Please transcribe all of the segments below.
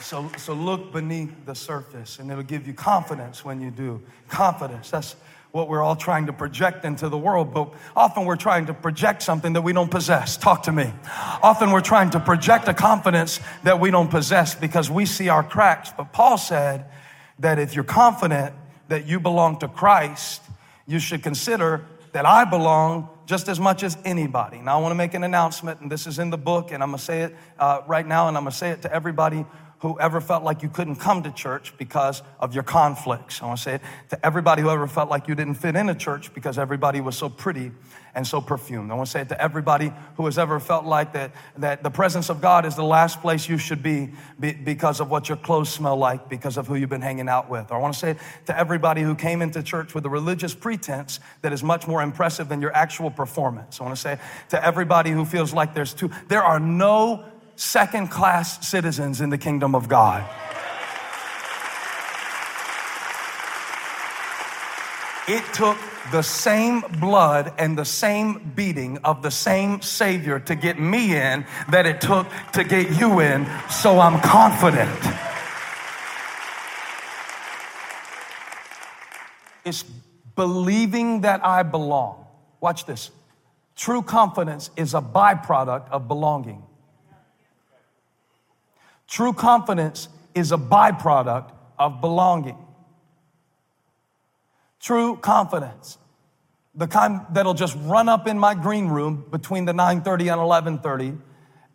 So, so look beneath the surface and it'll give you confidence when you do. Confidence. That's what we're all trying to project into the world, but often we're trying to project something that we don't possess. Talk to me. Often we're trying to project a confidence that we don't possess because we see our cracks. But Paul said that if you're confident that you belong to Christ, you should consider that I belong just as much as anybody. Now, I want to make an announcement, and this is in the book, and I'm going to say it uh, right now, and I'm going to say it to everybody who ever felt like you couldn't come to church because of your conflicts. I want to say it to everybody who ever felt like you didn't fit in a church because everybody was so pretty and so perfumed. I want to say it to everybody who has ever felt like that, that the presence of God is the last place you should be, be because of what your clothes smell like, because of who you've been hanging out with. Or I want to say it to everybody who came into church with a religious pretense that is much more impressive than your actual performance. I want to say it to everybody who feels like there's two, there are no second class citizens in the kingdom of God. It took the same blood and the same beating of the same Savior to get me in that it took to get you in, so I'm confident. It's believing that I belong. Watch this. True confidence is a byproduct of belonging. True confidence is a byproduct of belonging. True confidence, the kind that'll just run up in my green room between the 9:30 and 11:30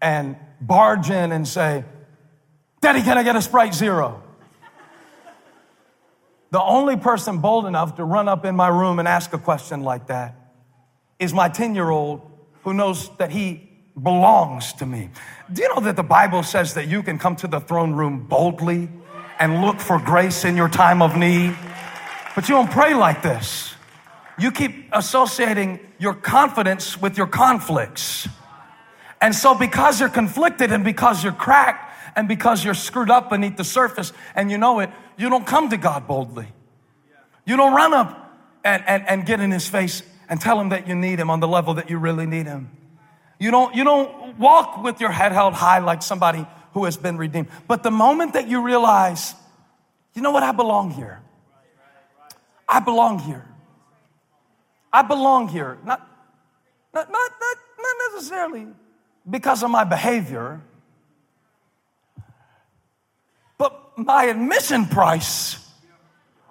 and barge in and say, "Daddy, can I get a Sprite Zero?" the only person bold enough to run up in my room and ask a question like that is my 10-year-old who knows that he belongs to me. Do you know that the Bible says that you can come to the throne room boldly and look for grace in your time of need? But you don't pray like this. You keep associating your confidence with your conflicts. And so, because you're conflicted and because you're cracked and because you're screwed up beneath the surface and you know it, you don't come to God boldly. You don't run up and, and, and get in His face and tell Him that you need Him on the level that you really need Him. You don't, you don't walk with your head held high like somebody who has been redeemed. But the moment that you realize, you know what, I belong here. I belong here. I belong here. Not, not, not, not, not necessarily because of my behavior, but my admission price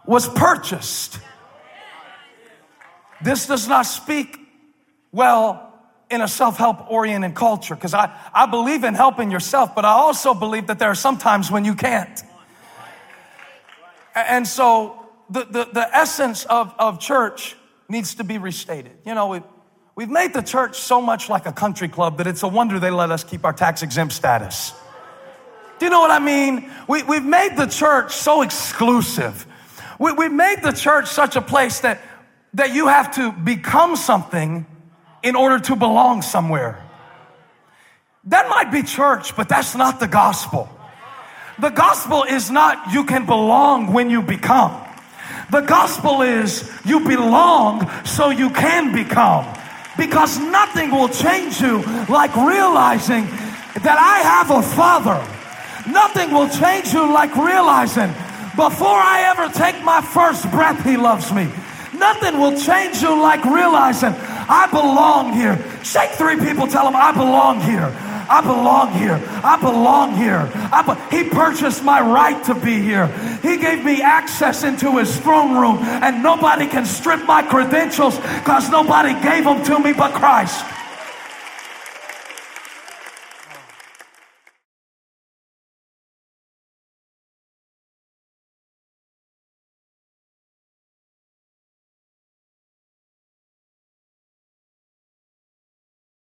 was purchased. This does not speak well in a self help oriented culture because I, I believe in helping yourself, but I also believe that there are some times when you can't. And so the, the, the essence of, of church needs to be restated. You know, we've, we've made the church so much like a country club that it's a wonder they let us keep our tax exempt status. Do you know what I mean? We, we've made the church so exclusive. We, we've made the church such a place that, that you have to become something in order to belong somewhere. That might be church, but that's not the gospel. The gospel is not you can belong when you become. The gospel is you belong so you can become. Because nothing will change you like realizing that I have a father. Nothing will change you like realizing before I ever take my first breath, he loves me. Nothing will change you like realizing I belong here. Shake three people, tell them, I belong here. I belong here. I belong here. I be- he purchased my right to be here. He gave me access into his throne room, and nobody can strip my credentials because nobody gave them to me but Christ.